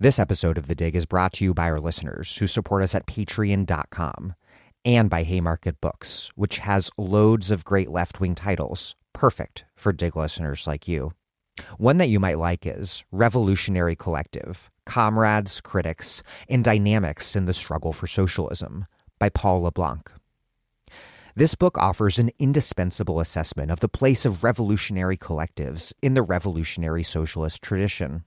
This episode of The Dig is brought to you by our listeners who support us at patreon.com and by Haymarket Books, which has loads of great left wing titles, perfect for Dig listeners like you. One that you might like is Revolutionary Collective Comrades, Critics, and Dynamics in the Struggle for Socialism by Paul LeBlanc. This book offers an indispensable assessment of the place of revolutionary collectives in the revolutionary socialist tradition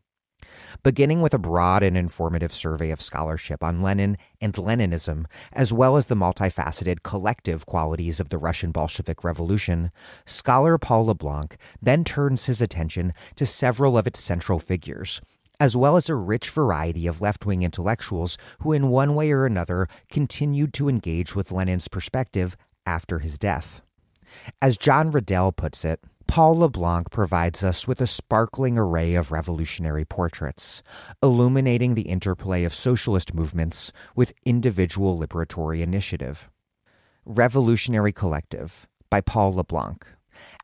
beginning with a broad and informative survey of scholarship on Lenin and Leninism, as well as the multifaceted collective qualities of the Russian Bolshevik Revolution, scholar Paul LeBlanc then turns his attention to several of its central figures, as well as a rich variety of left wing intellectuals who, in one way or another, continued to engage with Lenin's perspective after his death. As John Riddell puts it, Paul LeBlanc provides us with a sparkling array of revolutionary portraits, illuminating the interplay of socialist movements with individual liberatory initiative. Revolutionary Collective by Paul LeBlanc.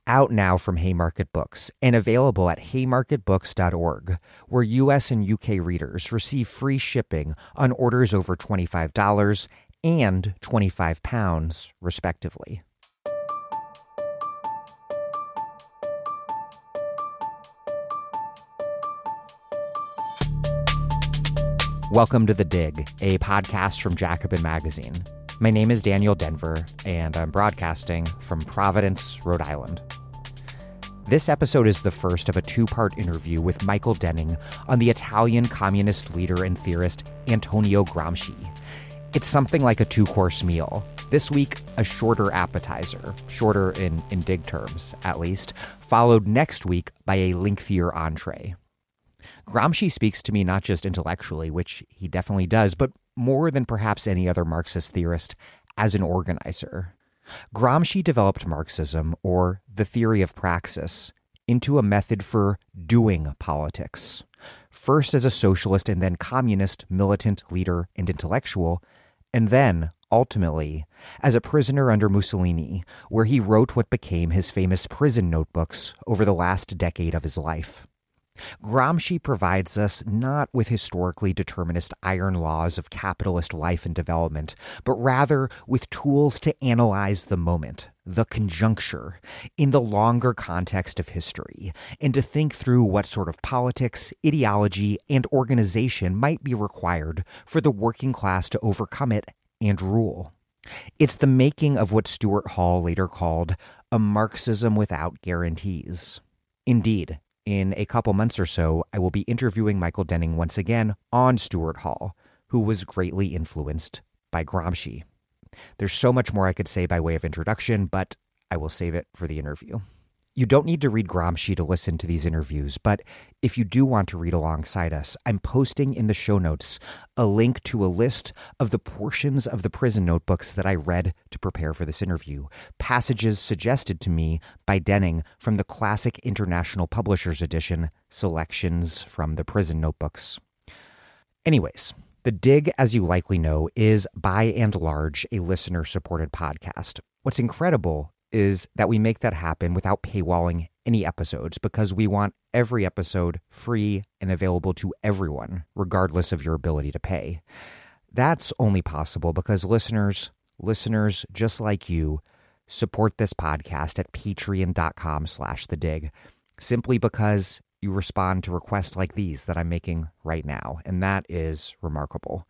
Out now from Haymarket Books and available at haymarketbooks.org, where US and UK readers receive free shipping on orders over $25 and £25, respectively. Welcome to The Dig, a podcast from Jacobin Magazine. My name is Daniel Denvir, and I'm broadcasting from Providence, Rhode Island. This episode is the first of a two part interview with Michael Denning on the Italian communist leader and theorist Antonio Gramsci. It's something like a two course meal. This week, a shorter appetizer, shorter in, in dig terms, at least, followed next week by a lengthier entree. Gramsci speaks to me not just intellectually, which he definitely does, but more than perhaps any other Marxist theorist as an organizer. Gramsci developed Marxism, or the theory of praxis, into a method for doing politics. First as a socialist and then communist militant leader and intellectual, and then, ultimately, as a prisoner under Mussolini, where he wrote what became his famous prison notebooks over the last decade of his life. Gramsci provides us not with historically determinist iron laws of capitalist life and development, but rather with tools to analyze the moment, the conjuncture, in the longer context of history, and to think through what sort of politics, ideology, and organization might be required for the working class to overcome it and rule. It's the making of what Stuart Hall later called a Marxism without guarantees. Indeed, in a couple months or so, I will be interviewing Michael Denning once again on Stuart Hall, who was greatly influenced by Gramsci. There's so much more I could say by way of introduction, but I will save it for the interview. You don't need to read Gramsci to listen to these interviews, but if you do want to read alongside us, I'm posting in the show notes a link to a list of the portions of the prison notebooks that I read to prepare for this interview, passages suggested to me by Denning from the Classic International Publishers Edition, selections from the prison notebooks. Anyways, the Dig, as you likely know, is by and large a listener supported podcast. What's incredible is that we make that happen without paywalling any episodes because we want every episode free and available to everyone, regardless of your ability to pay. That's only possible because listeners, listeners just like you, support this podcast at patreon.com slash the dig simply because you respond to requests like these that I'm making right now. And that is remarkable.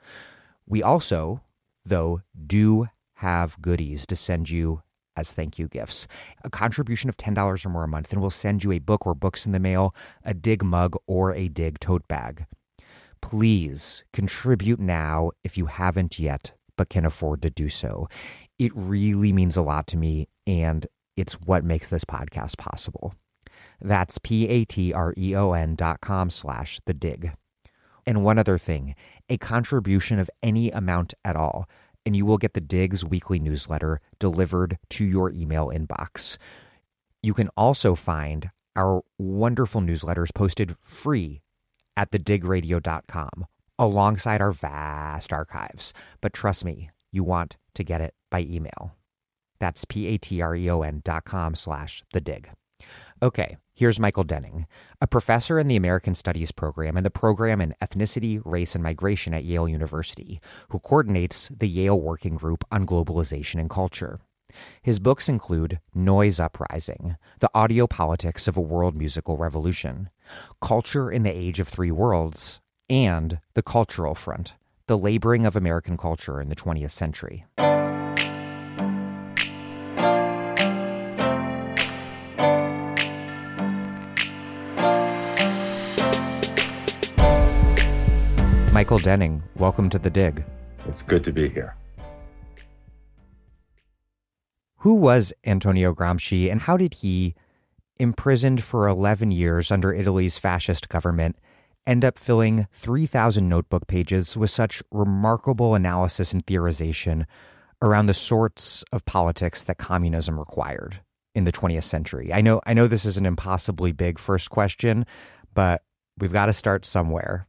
We also, though, do have goodies to send you as thank you gifts. A contribution of $10 or more a month, and we'll send you a book or books in the mail, a dig mug, or a dig tote bag. Please contribute now if you haven't yet, but can afford to do so. It really means a lot to me, and it's what makes this podcast possible. That's P-A-T-R-E-O-N dot com slash the dig. And one other thing, a contribution of any amount at all – and you will get the Digs weekly newsletter delivered to your email inbox. You can also find our wonderful newsletters posted free at thedigradio.com alongside our vast archives. But trust me, you want to get it by email. That's P-A-T-R-E-O-N dot com slash the dig. Okay, Here's Michael Denning, a professor in the American Studies program and the program in Ethnicity, Race, and Migration at Yale University, who coordinates the Yale Working Group on Globalization and Culture. His books include Noise Uprising, The Audio Politics of a World Musical Revolution, Culture in the Age of Three Worlds, and The Cultural Front, The Laboring of American Culture in the 20th Century. Michael Denning, welcome to The Dig. It's good to be here. Who was Antonio Gramsci and how did he, imprisoned for 11 years under Italy's fascist government, end up filling 3,000 notebook pages with such remarkable analysis and theorization around the sorts of politics that communism required in the 20th century? I know I know this is an impossibly big first question, but we've got to start somewhere.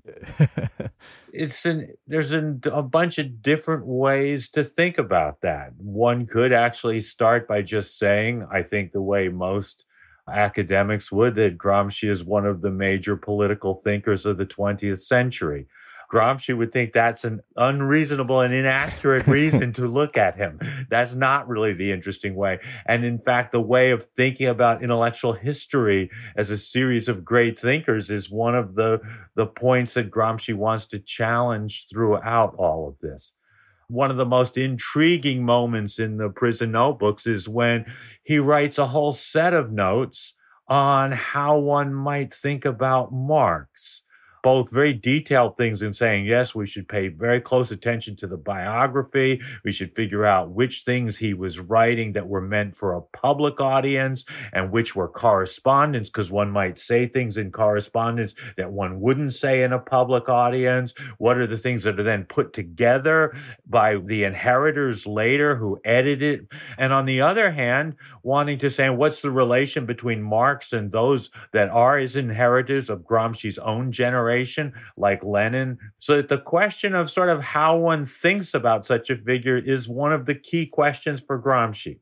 it's an there's an, a bunch of different ways to think about that. One could actually start by just saying, I think the way most academics would, that Gramsci is one of the major political thinkers of the 20th century. Gramsci would think that's an unreasonable and inaccurate reason to look at him. That's not really the interesting way. And in fact, the way of thinking about intellectual history as a series of great thinkers is one of the, the points that Gramsci wants to challenge throughout all of this one of the most intriguing moments in the prison notebooks is when he writes a whole set of notes on how one might think about Marx both very detailed things in saying, yes, we should pay very close attention to the biography. We should figure out which things he was writing that were meant for a public audience and which were correspondence, because one might say things in correspondence that one wouldn't say in a public audience. What are the things that are then put together by the inheritors later who edit it? And on the other hand, wanting to say, what's the relation between Marx and those that are his inheritors of Gramsci's own generation? Generation like Lenin. So the question of sort of how one thinks about such a figure is one of the key questions for Gramsci.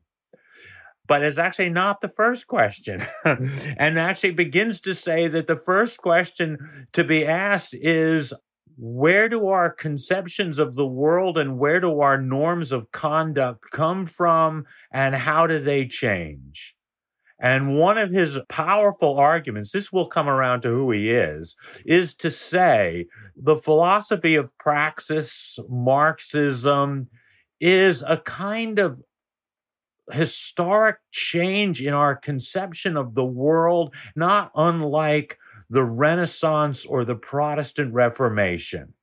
But it's actually not the first question. and actually begins to say that the first question to be asked is where do our conceptions of the world and where do our norms of conduct come from and how do they change? And one of his powerful arguments, this will come around to who he is, is to say the philosophy of praxis, Marxism, is a kind of historic change in our conception of the world, not unlike the Renaissance or the Protestant Reformation.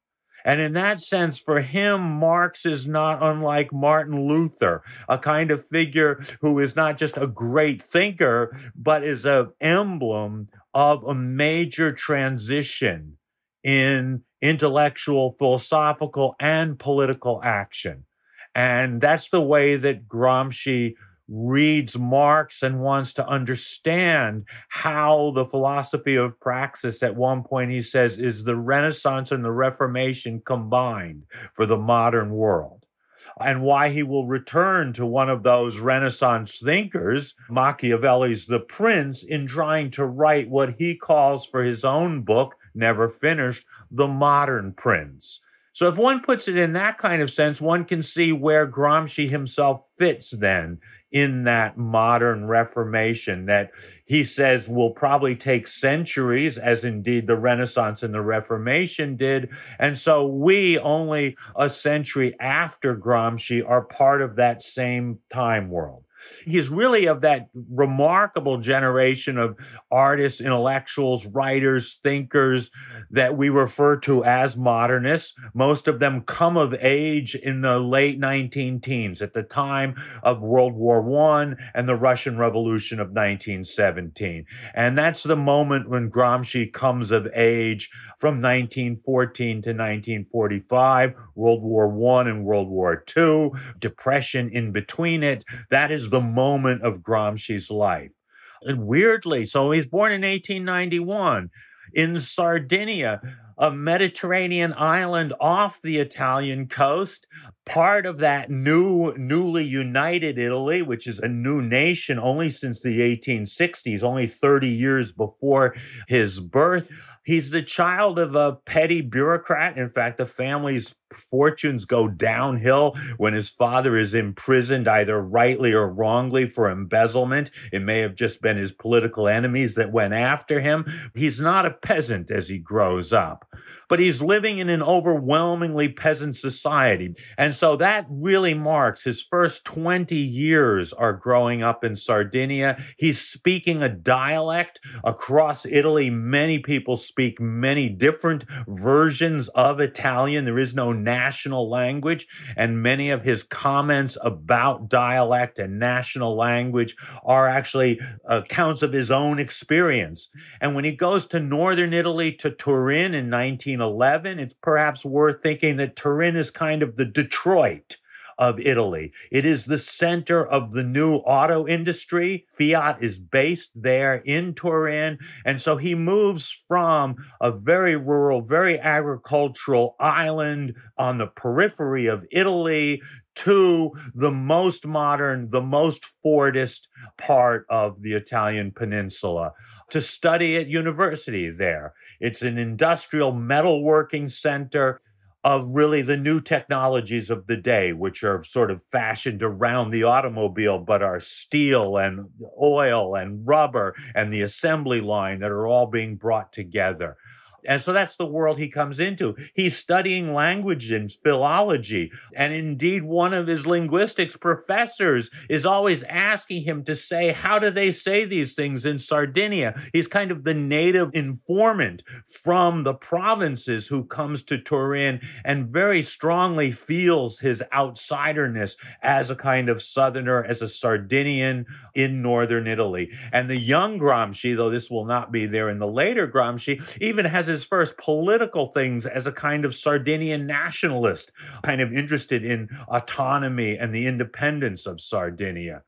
And in that sense, for him, Marx is not unlike Martin Luther, a kind of figure who is not just a great thinker, but is an emblem of a major transition in intellectual, philosophical, and political action. And that's the way that Gramsci reads Marx and wants to understand how the philosophy of praxis, at one point he says, is the Renaissance and the Reformation combined for the modern world. And why he will return to one of those Renaissance thinkers, Machiavelli's The Prince, in trying to write what he calls for his own book, never finished, The Modern Prince. So if one puts it in that kind of sense, one can see where Gramsci himself fits then in that modern Reformation that he says will probably take centuries, as indeed the Renaissance and the Reformation did. And so we, only a century after Gramsci, are part of that same time world. He's really of that remarkable generation of artists, intellectuals, writers, thinkers that we refer to as modernists. Most of them come of age in the late 19 teens at the time of World War I and the Russian Revolution of 1917. And that's the moment when Gramsci comes of age from 1914 to 1945, World War I and World War II, depression in between it. That is the moment of Gramsci's life. And weirdly, so he's born in 1891 in Sardinia. a Mediterranean island off the Italian coast, part of that new, newly united Italy, which is a new nation only since the 1860s, only 30 years before his birth. He's the child of a petty bureaucrat. In fact, the family's fortunes go downhill when his father is imprisoned, either rightly or wrongly, for embezzlement. It may have just been his political enemies that went after him. He's not a peasant as he grows up, but he's living in an overwhelmingly peasant society. And so that really marks his first 20 years are growing up in Sardinia. He's speaking a dialect across Italy. Many people speak many different versions of Italian. There is no national language, and many of his comments about dialect and national language are actually uh, accounts of his own experience. And when he goes to northern Italy to Turin in 1911, it's perhaps worth thinking that Turin is kind of the Detroit of Italy. It is the center of the new auto industry. Fiat is based there in Turin. And so he moves from a very rural, very agricultural island on the periphery of Italy to the most modern, the most Fordist part of the Italian peninsula to study at university there. It's an industrial metalworking center of really the new technologies of the day, which are sort of fashioned around the automobile, but are steel and oil and rubber and the assembly line that are all being brought together. And so that's the world he comes into. He's studying language and philology. And indeed, one of his linguistics professors is always asking him to say, how do they say these things in Sardinia? He's kind of the native informant from the provinces who comes to Turin and very strongly feels his outsiderness as a kind of southerner, as a Sardinian in northern Italy. And the young Gramsci, though this will not be there in the later Gramsci, even has his first political things as a kind of Sardinian nationalist, kind of interested in autonomy and the independence of Sardinia.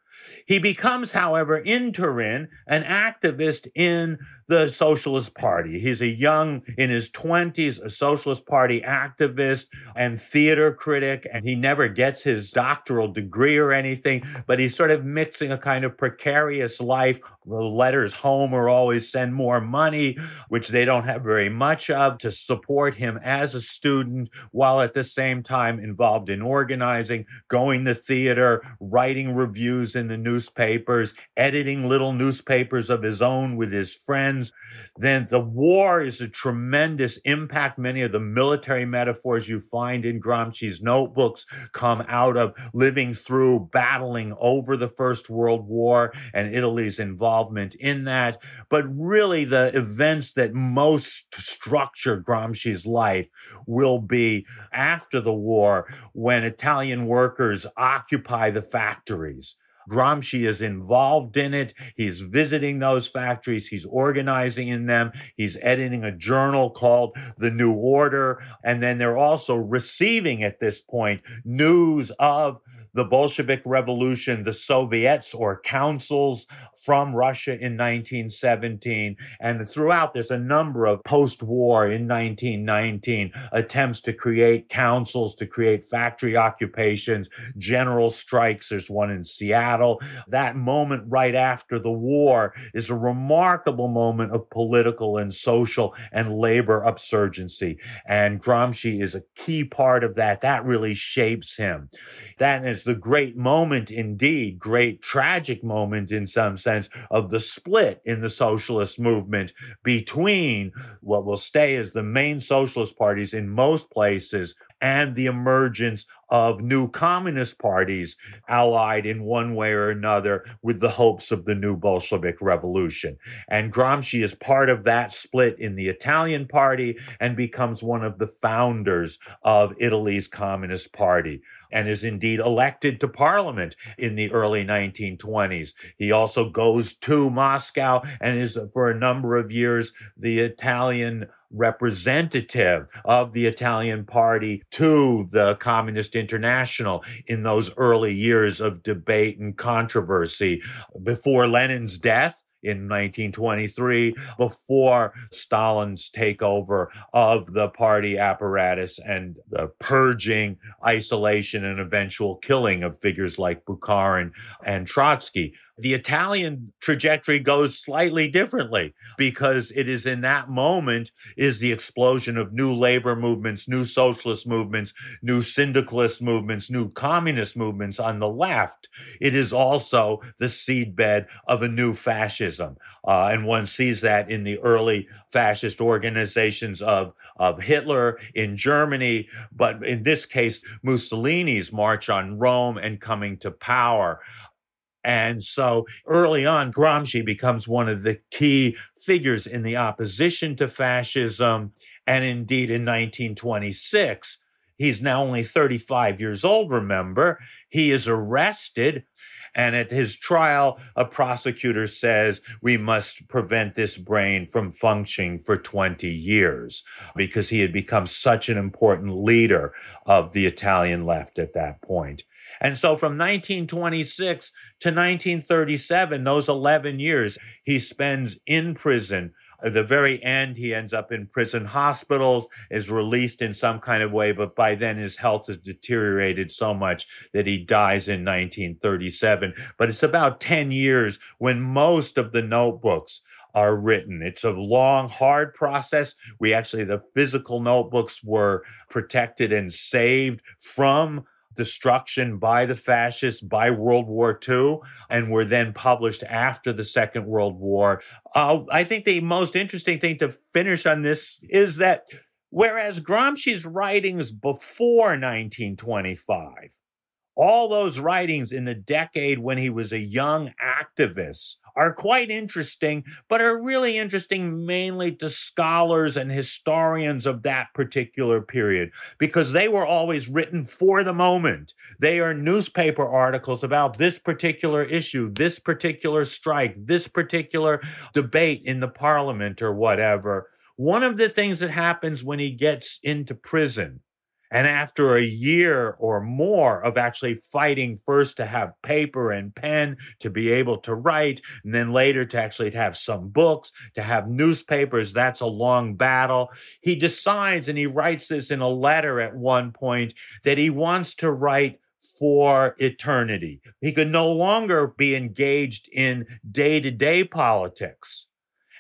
He becomes, however, in Turin, an activist in the Socialist Party. He's a young, in his 20s, a Socialist Party activist and theater critic, and he never gets his doctoral degree or anything, but he's sort of mixing a kind of precarious life. The letters home are always send more money, which they don't have very much of, to support him as a student, while at the same time involved in organizing, going to theater, writing reviews in the newspapers, editing little newspapers of his own with his friends friends, then the war is a tremendous impact. Many of the military metaphors you find in Gramsci's notebooks come out of living through battling over the First World War and Italy's involvement in that. But really, the events that most structure Gramsci's life will be after the war when Italian workers occupy the factories Gramsci is involved in it. He's visiting those factories. He's organizing in them. He's editing a journal called The New Order. And then they're also receiving at this point news of the Bolshevik Revolution, the Soviets or councils from Russia in 1917. And throughout, there's a number of post war in 1919 attempts to create councils, to create factory occupations, general strikes. There's one in Seattle. That moment right after the war is a remarkable moment of political and social and labor upsurgency. And Gramsci is a key part of that. That really shapes him. That is the great moment indeed, great tragic moment in some sense of the split in the socialist movement between what will stay as the main socialist parties in most places and the emergence of new communist parties allied in one way or another with the hopes of the new Bolshevik revolution. And Gramsci is part of that split in the Italian party and becomes one of the founders of Italy's Communist Party and is indeed elected to parliament in the early 1920s. He also goes to Moscow and is for a number of years the Italian representative of the Italian party to the Communist International in those early years of debate and controversy. Before Lenin's death, in 1923 before Stalin's takeover of the party apparatus and the purging, isolation, and eventual killing of figures like Bukharin and Trotsky. The Italian trajectory goes slightly differently because it is in that moment is the explosion of new labor movements, new socialist movements, new syndicalist movements, new communist movements on the left. It is also the seedbed of a new fascism. Uh, and one sees that in the early fascist organizations of, of Hitler in Germany, but in this case, Mussolini's march on Rome and coming to power. And so early on, Gramsci becomes one of the key figures in the opposition to fascism. And indeed, in 1926, he's now only 35 years old, remember, he is arrested. And at his trial, a prosecutor says we must prevent this brain from functioning for 20 years because he had become such an important leader of the Italian left at that point. And so from 1926 to 1937, those 11 years, he spends in prison. At the very end, he ends up in prison hospitals, is released in some kind of way, but by then his health has deteriorated so much that he dies in 1937. But it's about 10 years when most of the notebooks are written. It's a long, hard process. We actually, the physical notebooks were protected and saved from destruction by the fascists by World War II and were then published after the Second World War. Uh, I think the most interesting thing to finish on this is that whereas Gramsci's writings before 1925, all those writings in the decade when he was a young activist are quite interesting, but are really interesting mainly to scholars and historians of that particular period because they were always written for the moment. They are newspaper articles about this particular issue, this particular strike, this particular debate in the parliament or whatever. One of the things that happens when he gets into prison and after a year or more of actually fighting first to have paper and pen to be able to write, and then later to actually have some books, to have newspapers, that's a long battle. He decides, and he writes this in a letter at one point, that he wants to write for eternity. He could no longer be engaged in day to day politics.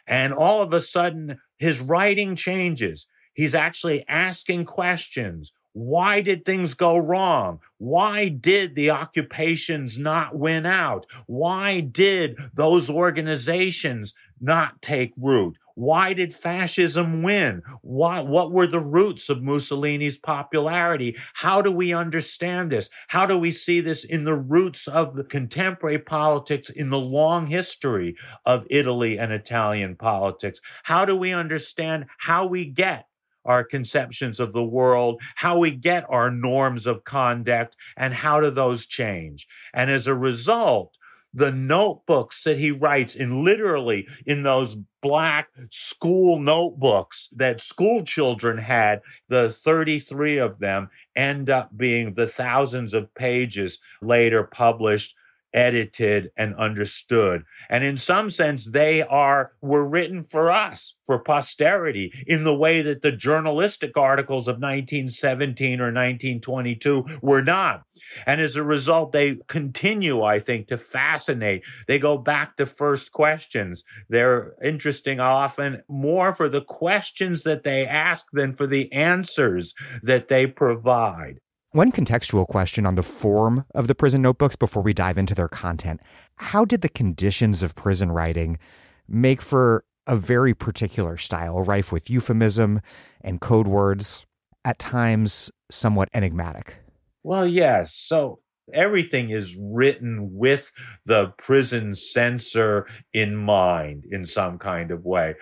And all of a sudden, his writing changes. He's actually asking questions. Why did things go wrong? Why did the occupations not win out? Why did those organizations not take root? Why did fascism win? Why, what were the roots of Mussolini's popularity? How do we understand this? How do we see this in the roots of the contemporary politics in the long history of Italy and Italian politics? How do we understand how we get our conceptions of the world, how we get our norms of conduct, and how do those change. And as a result, the notebooks that he writes in literally in those black school notebooks that school children had, the 33 of them end up being the thousands of pages later published edited and understood. And in some sense, they are, were written for us, for posterity, in the way that the journalistic articles of 1917 or 1922 were not. And as a result, they continue, I think, to fascinate. They go back to first questions. They're interesting often more for the questions that they ask than for the answers that they provide. One contextual question on the form of the prison notebooks before we dive into their content. How did the conditions of prison writing make for a very particular style, rife with euphemism and code words, at times somewhat enigmatic? Well, yes. So everything is written with the prison censor in mind in some kind of way.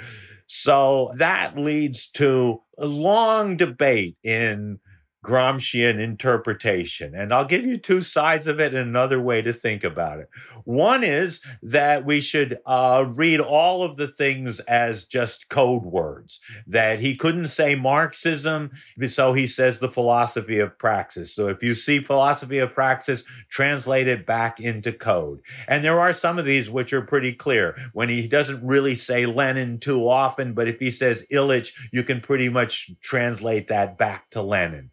So that leads to a long debate in Gramscian interpretation. And I'll give you two sides of it and another way to think about it. One is that we should uh, read all of the things as just code words, that he couldn't say Marxism, so he says the philosophy of praxis. So if you see philosophy of praxis, translate it back into code. And there are some of these which are pretty clear when he doesn't really say Lenin too often, but if he says Ilyich, you can pretty much translate that back to Lenin.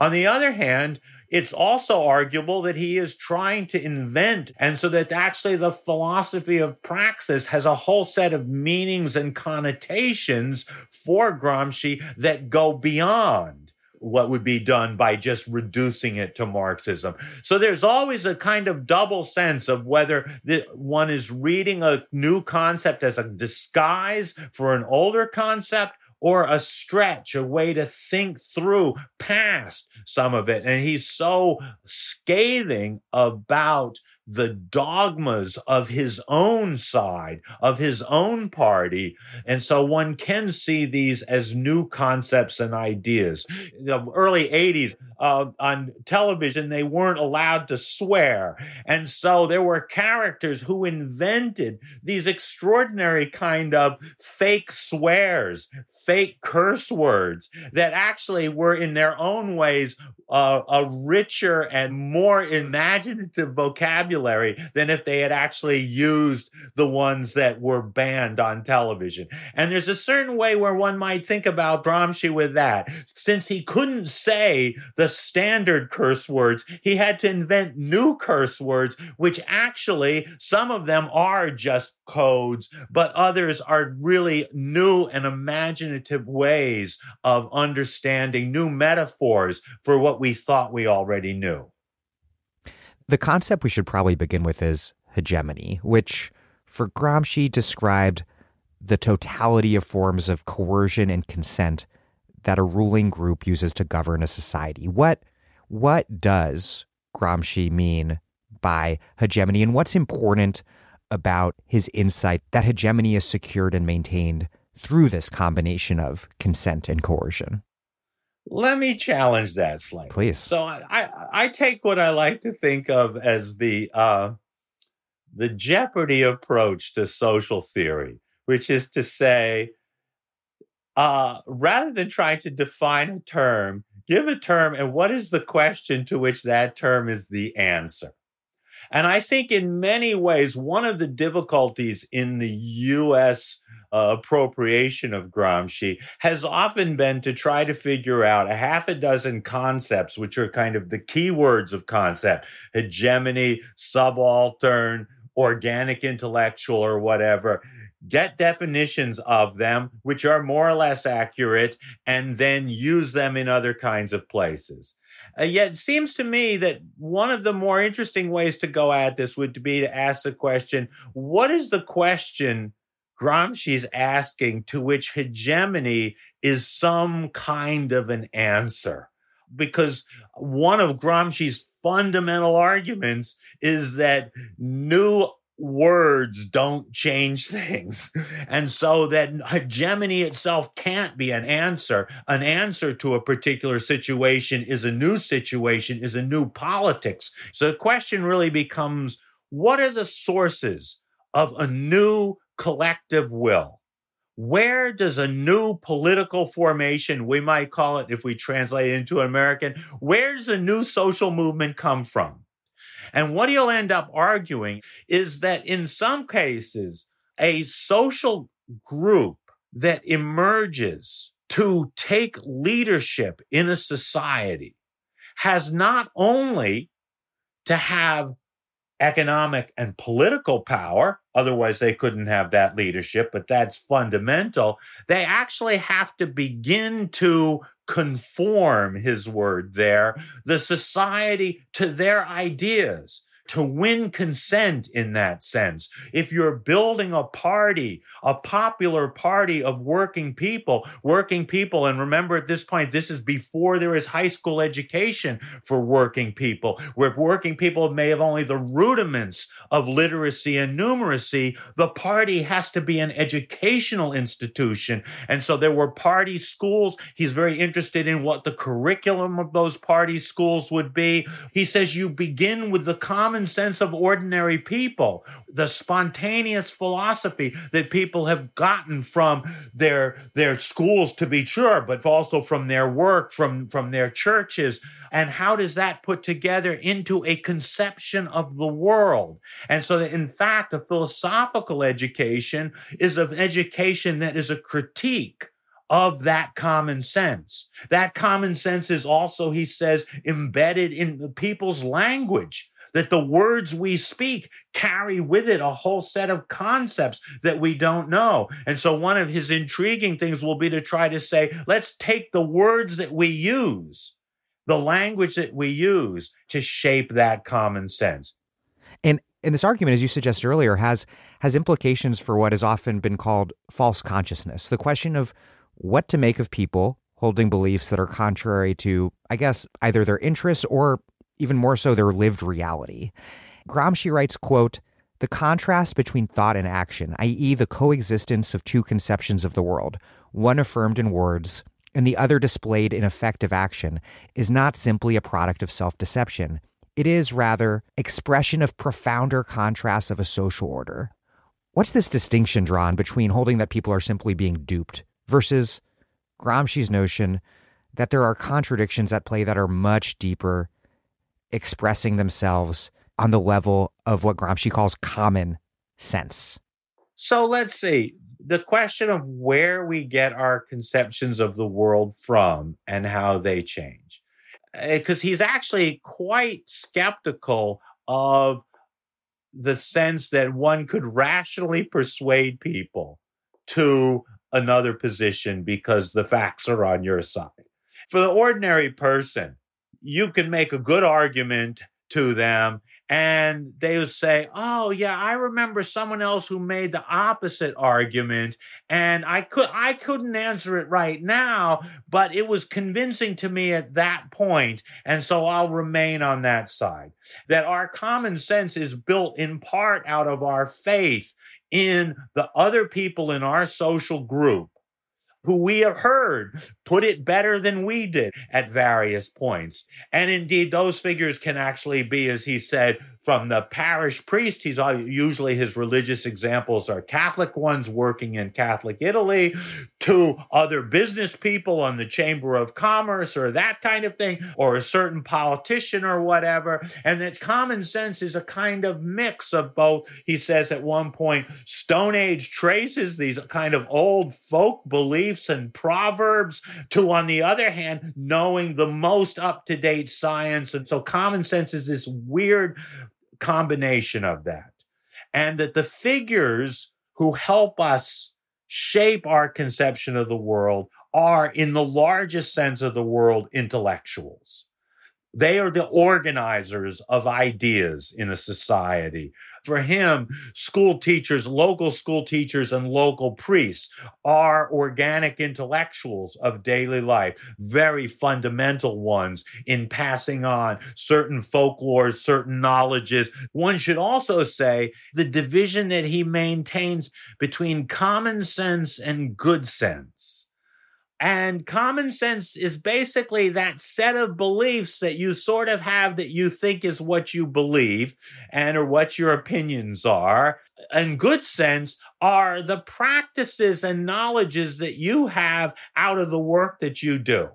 On the other hand, it's also arguable that he is trying to invent, and so that actually the philosophy of praxis has a whole set of meanings and connotations for Gramsci that go beyond what would be done by just reducing it to Marxism. So there's always a kind of double sense of whether the, one is reading a new concept as a disguise for an older concept or a stretch, a way to think through past some of it. And he's so scathing about the dogmas of his own side, of his own party. And so one can see these as new concepts and ideas. The early 80s uh, on television, they weren't allowed to swear. And so there were characters who invented these extraordinary kind of fake swears, fake curse words that actually were in their own ways uh, a richer and more imaginative vocabulary than if they had actually used the ones that were banned on television. And there's a certain way where one might think about Gramsci with that. Since he couldn't say the standard curse words, he had to invent new curse words, which actually some of them are just codes, but others are really new and imaginative ways of understanding new metaphors for what we thought we already knew. The concept we should probably begin with is hegemony, which for Gramsci described the totality of forms of coercion and consent that a ruling group uses to govern a society. What what does Gramsci mean by hegemony and what's important about his insight that hegemony is secured and maintained through this combination of consent and coercion. Let me challenge that slightly. Please. So I, I, I take what I like to think of as the uh, the Jeopardy approach to social theory, which is to say, uh, rather than trying to define a term, give a term and what is the question to which that term is the answer. And I think in many ways, one of the difficulties in the US uh, appropriation of Gramsci has often been to try to figure out a half a dozen concepts, which are kind of the key words of concept hegemony, subaltern, organic intellectual, or whatever. Get definitions of them, which are more or less accurate, and then use them in other kinds of places. Uh, yet it seems to me that one of the more interesting ways to go at this would be to ask the question what is the question Gramsci's asking to which hegemony is some kind of an answer? Because one of Gramsci's fundamental arguments is that new words don't change things. And so that hegemony itself can't be an answer. An answer to a particular situation is a new situation, is a new politics. So the question really becomes what are the sources of a new collective will? Where does a new political formation, we might call it if we translate it into American, where does a new social movement come from? And what he'll end up arguing is that in some cases, a social group that emerges to take leadership in a society has not only to have economic and political power. Otherwise, they couldn't have that leadership, but that's fundamental. They actually have to begin to conform, his word there, the society to their ideas, to win consent in that sense. If you're building a party, a popular party of working people, working people, and remember at this point, this is before there is high school education for working people, where working people may have only the rudiments of literacy and numeracy, the party has to be an educational institution. And so there were party schools. He's very interested in what the curriculum of those party schools would be. He says you begin with the common sense of ordinary people, the spontaneous philosophy that people have gotten from their, their schools to be sure, but also from their work, from, from their churches. And how does that put together into a conception of the world? And so that in fact, a philosophical education is an education that is a critique of that common sense. That common sense is also, he says, embedded in the people's language, that the words we speak carry with it a whole set of concepts that we don't know. And so, one of his intriguing things will be to try to say, let's take the words that we use, the language that we use to shape that common sense. And and this argument, as you suggested earlier, has has implications for what has often been called false consciousness. The question of what to make of people holding beliefs that are contrary to, I guess, either their interests or even more so their lived reality. Gramsci writes, quote, the contrast between thought and action, i.e., the coexistence of two conceptions of the world, one affirmed in words and the other displayed in effective action, is not simply a product of self deception. It is, rather, expression of profounder contrasts of a social order. What's this distinction drawn between holding that people are simply being duped versus Gramsci's notion that there are contradictions at play that are much deeper, expressing themselves on the level of what Gramsci calls common sense. So let's see. The question of where we get our conceptions of the world from and how they change. Because eh, he's actually quite skeptical of the sense that one could rationally persuade people to another position because the facts are on your side. For the ordinary person, you can make a good argument to them and they would say, "Oh yeah, I remember someone else who made the opposite argument and I could I couldn't answer it right now, but it was convincing to me at that point, and so I'll remain on that side." That our common sense is built in part out of our faith in the other people in our social group who we have heard put it better than we did at various points. And indeed, those figures can actually be, as he said, from the parish priest. He's all, usually his religious examples are Catholic ones working in Catholic Italy, to other business people on the Chamber of Commerce or that kind of thing, or a certain politician or whatever. And that common sense is a kind of mix of both. He says at one point, Stone Age traces, these kind of old folk beliefs and proverbs, to, on the other hand, knowing the most up to date science. And so common sense is this weird combination of that. And that the figures who help us shape our conception of the world are, in the largest sense of the world, intellectuals. They are the organizers of ideas in a society. For him, school teachers, local school teachers, and local priests are organic intellectuals of daily life, very fundamental ones in passing on certain folklore, certain knowledges. One should also say the division that he maintains between common sense and good sense and common sense is basically that set of beliefs that you sort of have that you think is what you believe and or what your opinions are. And good sense are the practices and knowledges that you have out of the work that you do.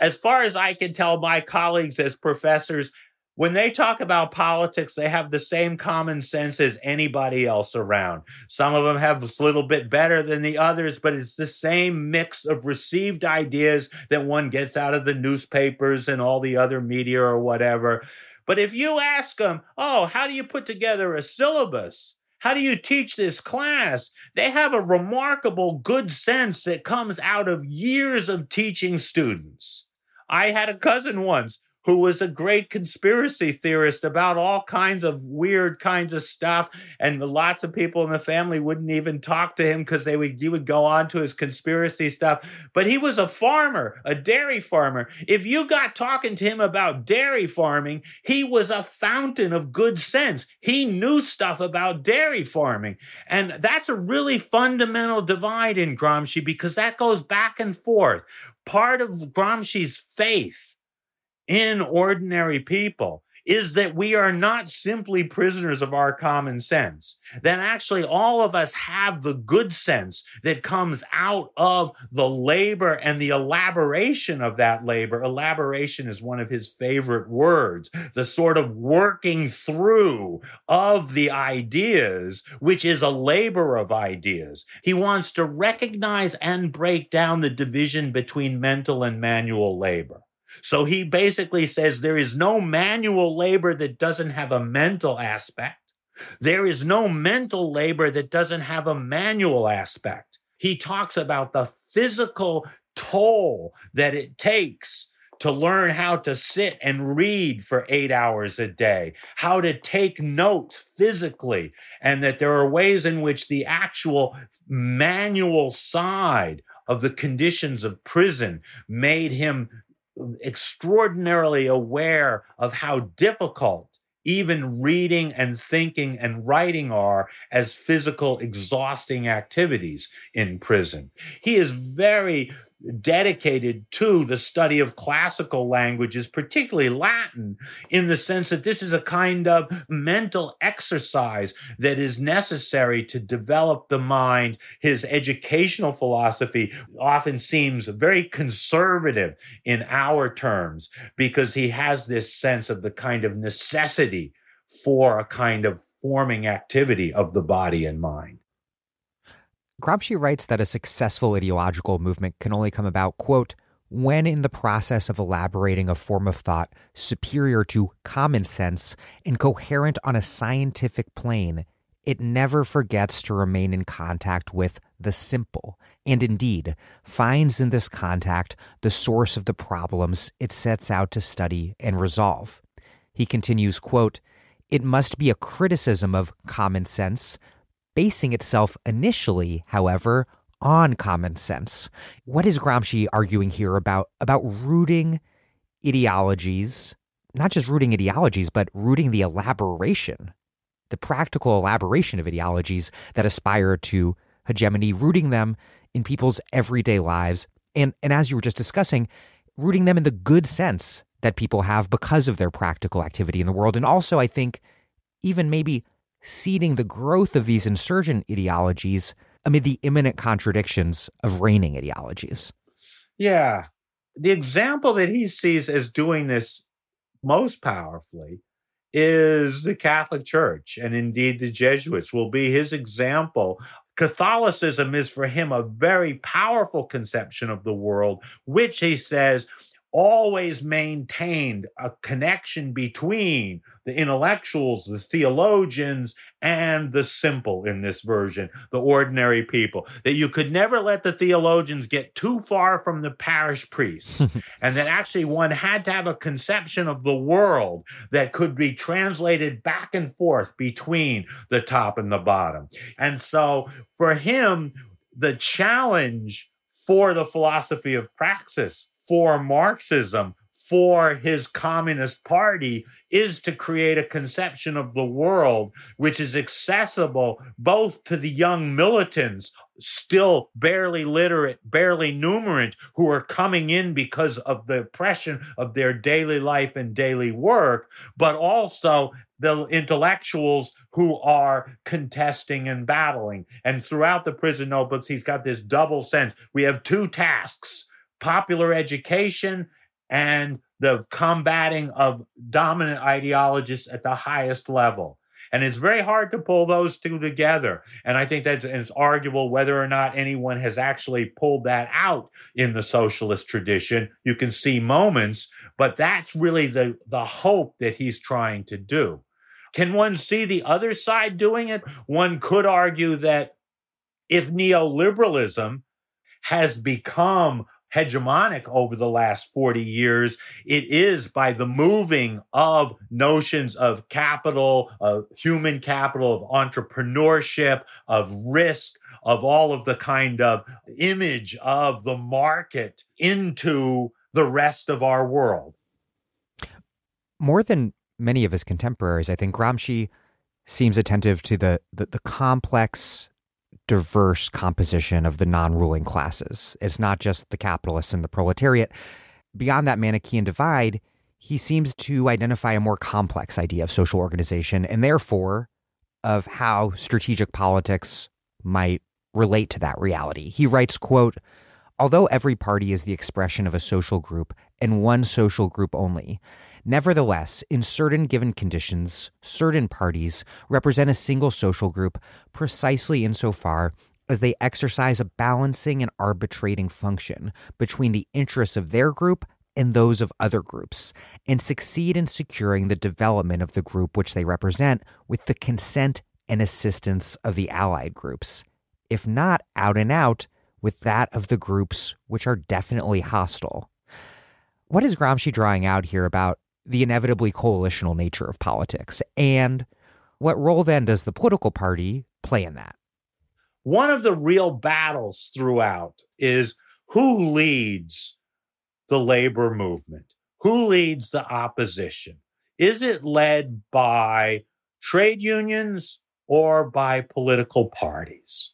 As far as I can tell, my colleagues as professors when they talk about politics, they have the same common sense as anybody else around. Some of them have a little bit better than the others, but it's the same mix of received ideas that one gets out of the newspapers and all the other media or whatever. But if you ask them, oh, how do you put together a syllabus? How do you teach this class? They have a remarkable good sense that comes out of years of teaching students. I had a cousin once who was a great conspiracy theorist about all kinds of weird kinds of stuff. And lots of people in the family wouldn't even talk to him because they would he would go on to his conspiracy stuff. But he was a farmer, a dairy farmer. If you got talking to him about dairy farming, he was a fountain of good sense. He knew stuff about dairy farming. And that's a really fundamental divide in Gramsci because that goes back and forth. Part of Gramsci's faith in ordinary people is that we are not simply prisoners of our common sense, that actually all of us have the good sense that comes out of the labor and the elaboration of that labor. Elaboration is one of his favorite words, the sort of working through of the ideas, which is a labor of ideas. He wants to recognize and break down the division between mental and manual labor. So he basically says there is no manual labor that doesn't have a mental aspect. There is no mental labor that doesn't have a manual aspect. He talks about the physical toll that it takes to learn how to sit and read for eight hours a day, how to take notes physically, and that there are ways in which the actual manual side of the conditions of prison made him extraordinarily aware of how difficult even reading and thinking and writing are as physical exhausting activities in prison. He is very dedicated to the study of classical languages, particularly Latin, in the sense that this is a kind of mental exercise that is necessary to develop the mind. His educational philosophy often seems very conservative in our terms because he has this sense of the kind of necessity for a kind of forming activity of the body and mind. Gramsci writes that a successful ideological movement can only come about, quote, when in the process of elaborating a form of thought superior to common sense and coherent on a scientific plane, it never forgets to remain in contact with the simple, and indeed finds in this contact the source of the problems it sets out to study and resolve. He continues, quote, It must be a criticism of common sense, basing itself initially, however, on common sense. What is Gramsci arguing here about about rooting ideologies, not just rooting ideologies, but rooting the elaboration, the practical elaboration of ideologies that aspire to hegemony, rooting them in people's everyday lives, and and as you were just discussing, rooting them in the good sense that people have because of their practical activity in the world, and also I think even maybe seeding the growth of these insurgent ideologies amid the immanent contradictions of reigning ideologies. Yeah. The example that he sees as doing this most powerfully is the Catholic Church, and indeed the Jesuits will be his example. Catholicism is for him a very powerful conception of the world, which he says always maintained a connection between the intellectuals, the theologians, and the simple in this version, the ordinary people. That you could never let the theologians get too far from the parish priests. and that actually one had to have a conception of the world that could be translated back and forth between the top and the bottom. And so for him, the challenge for the philosophy of praxis for Marxism, for his Communist Party, is to create a conception of the world which is accessible both to the young militants, still barely literate, barely numerate, who are coming in because of the oppression of their daily life and daily work, but also the intellectuals who are contesting and battling. And throughout the prison notebooks, he's got this double sense. We have two tasks popular education and the combating of dominant ideologists at the highest level. And it's very hard to pull those two together. And I think that it's arguable whether or not anyone has actually pulled that out in the socialist tradition. You can see moments, but that's really the, the hope that he's trying to do. Can one see the other side doing it? One could argue that if neoliberalism has become hegemonic over the last 40 years. It is by the moving of notions of capital, of human capital, of entrepreneurship, of risk, of all of the kind of image of the market into the rest of our world. More than many of his contemporaries, I think Gramsci seems attentive to the, the, the complex diverse composition of the non ruling classes. It's not just the capitalists and the proletariat. Beyond that Manichean divide, he seems to identify a more complex idea of social organization and therefore of how strategic politics might relate to that reality. He writes, quote, Although every party is the expression of a social group and one social group only, Nevertheless, in certain given conditions, certain parties represent a single social group precisely insofar as they exercise a balancing and arbitrating function between the interests of their group and those of other groups, and succeed in securing the development of the group which they represent with the consent and assistance of the allied groups, if not out and out, with that of the groups which are definitely hostile. What is Gramsci drawing out here about the inevitably coalitional nature of politics. And what role then does the political party play in that? One of the real battles throughout is who leads the labor movement? Who leads the opposition? Is it led by trade unions or by political parties?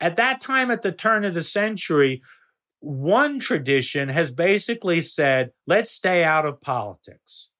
At that time, at the turn of the century, one tradition has basically said, let's stay out of politics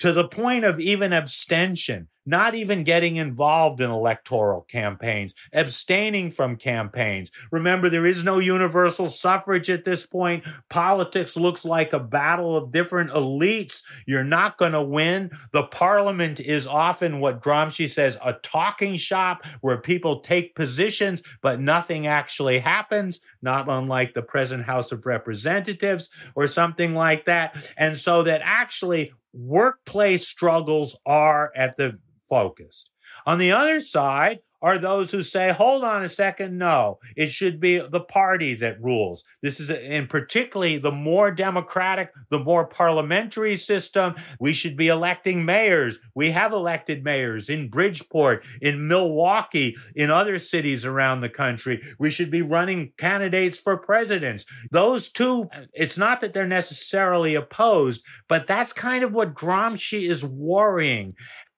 to the point of even abstention not even getting involved in electoral campaigns, abstaining from campaigns. Remember, there is no universal suffrage at this point. Politics looks like a battle of different elites. You're not going to win. The parliament is often what Gramsci says a talking shop where people take positions, but nothing actually happens, not unlike the present House of Representatives or something like that. And so that actually workplace struggles are at the focused. On the other side are those who say, hold on a second, no, it should be the party that rules. This is, in particularly, the more democratic, the more parliamentary system. We should be electing mayors. We have elected mayors in Bridgeport, in Milwaukee, in other cities around the country. We should be running candidates for presidents. Those two, it's not that they're necessarily opposed, but that's kind of what Gramsci is worrying.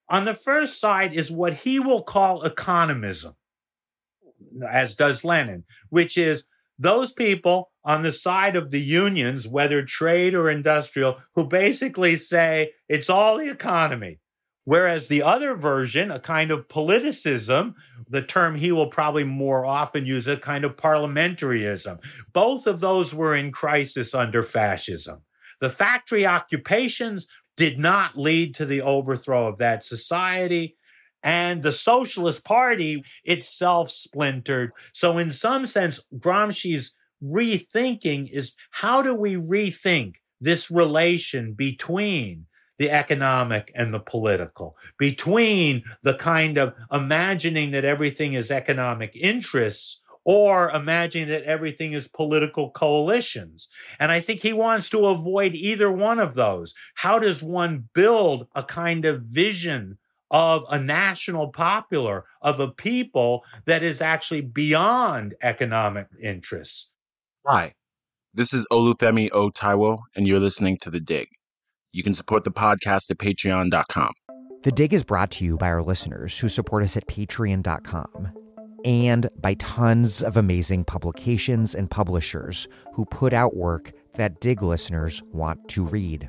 On the first side is what he will call economism, as does Lenin, which is those people on the side of the unions, whether trade or industrial, who basically say it's all the economy. Whereas the other version, a kind of politicism, the term he will probably more often use, a kind of parliamentarism. Both of those were in crisis under fascism. The factory occupations did not lead to the overthrow of that society. And the Socialist Party itself splintered. So, in some sense, Gramsci's rethinking is how do we rethink this relation between the economic and the political, between the kind of imagining that everything is economic interests or imagine that everything is political coalitions. And I think he wants to avoid either one of those. How does one build a kind of vision of a national popular, of a people that is actually beyond economic interests? Hi, this is Olufemi O. Taiwo, and you're listening to The Dig. You can support the podcast at patreon.com. The Dig is brought to you by our listeners who support us at patreon.com and by tons of amazing publications and publishers who put out work that Dig listeners want to read.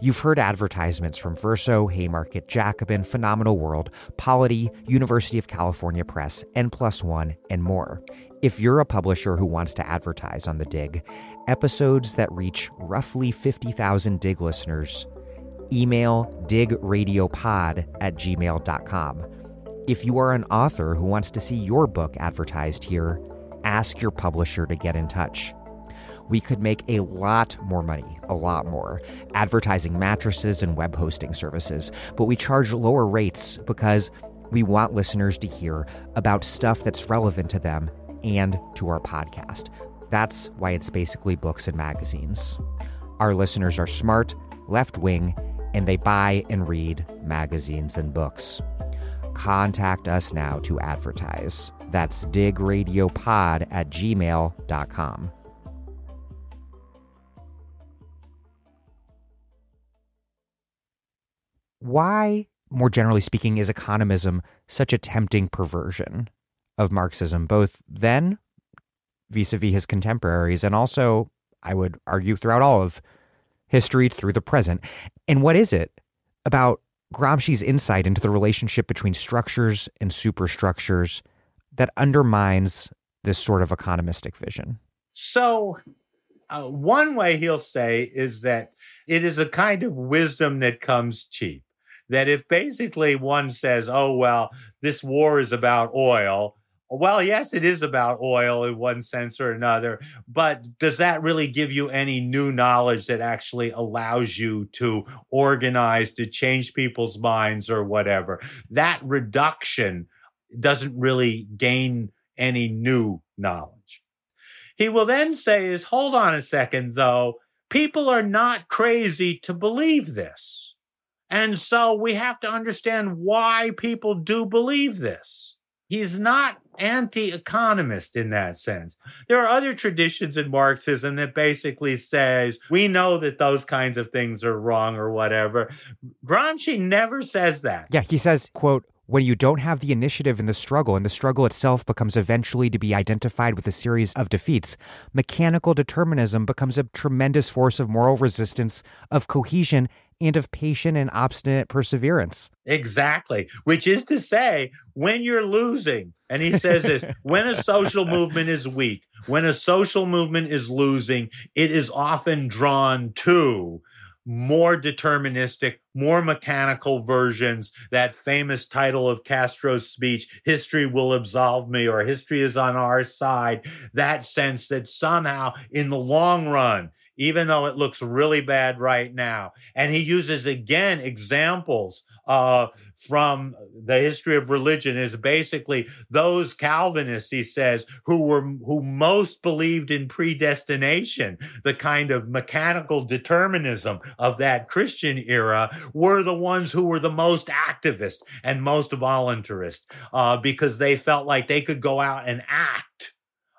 You've heard advertisements from Verso, Haymarket, Jacobin, Phenomenal World, Polity, University of California Press, N Plus One, and more. If you're a publisher who wants to advertise on the Dig, episodes that reach roughly 50,000 Dig listeners, email digradiopod at gmail.com. If you are an author who wants to see your book advertised here, ask your publisher to get in touch. We could make a lot more money, a lot more, advertising mattresses and web hosting services, but we charge lower rates because we want listeners to hear about stuff that's relevant to them and to our podcast. That's why it's basically books and magazines. Our listeners are smart, left wing, and they buy and read magazines and books. Contact us now to advertise. That's digradiopod at gmail.com. Why, more generally speaking, is economism such a tempting perversion of Marxism, both then vis a vis his contemporaries, and also, I would argue, throughout all of history through the present? And what is it about Gramsci's insight into the relationship between structures and superstructures that undermines this sort of economistic vision? So, uh, one way he'll say is that it is a kind of wisdom that comes cheap. That if basically one says, oh, well, this war is about oil, well, yes, it is about oil in one sense or another, but does that really give you any new knowledge that actually allows you to organize, to change people's minds or whatever? That reduction doesn't really gain any new knowledge. He will then say is, hold on a second, though, people are not crazy to believe this. And so we have to understand why people do believe this. He's not anti-economist in that sense. There are other traditions in Marxism that basically says we know that those kinds of things are wrong or whatever. Gramsci never says that. Yeah, he says, quote, when you don't have the initiative in the struggle and the struggle itself becomes eventually to be identified with a series of defeats, mechanical determinism becomes a tremendous force of moral resistance, of cohesion, and of patient and obstinate perseverance. Exactly. Which is to say, when you're losing, and he says this when a social movement is weak, when a social movement is losing, it is often drawn to more deterministic, more mechanical versions. That famous title of Castro's speech, History Will Absolve Me, or History is on Our Side. That sense that somehow, in the long run, even though it looks really bad right now. And he uses again examples uh, from the history of religion is basically those Calvinists, he says, who were who most believed in predestination, the kind of mechanical determinism of that Christian era, were the ones who were the most activist and most voluntarist uh, because they felt like they could go out and act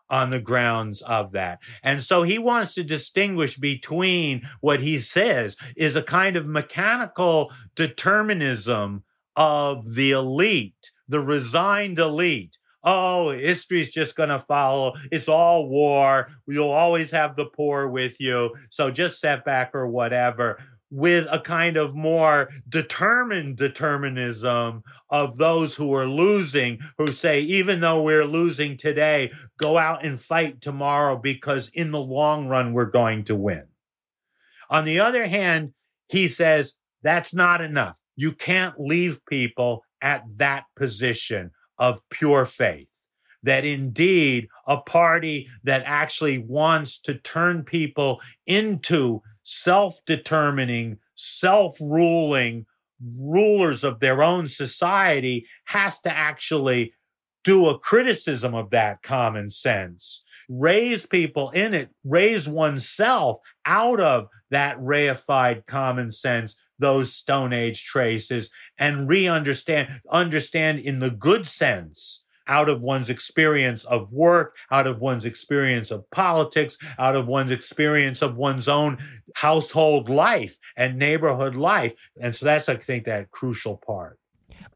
on the grounds of that. And so he wants to distinguish between what he says is a kind of mechanical determinism of the elite, the resigned elite. Oh, history's just going to follow. It's all war. You'll always have the poor with you. So just set back or whatever with a kind of more determined determinism of those who are losing, who say, even though we're losing today, go out and fight tomorrow because in the long run, we're going to win. On the other hand, he says, that's not enough. You can't leave people at that position of pure faith that indeed a party that actually wants to turn people into self determining, self ruling rulers of their own society has to actually do a criticism of that common sense, raise people in it, raise oneself out of that reified common sense, those Stone Age traces, and re understand, understand in the good sense out of one's experience of work, out of one's experience of politics, out of one's experience of one's own household life and neighborhood life. And so that's, I think, that crucial part.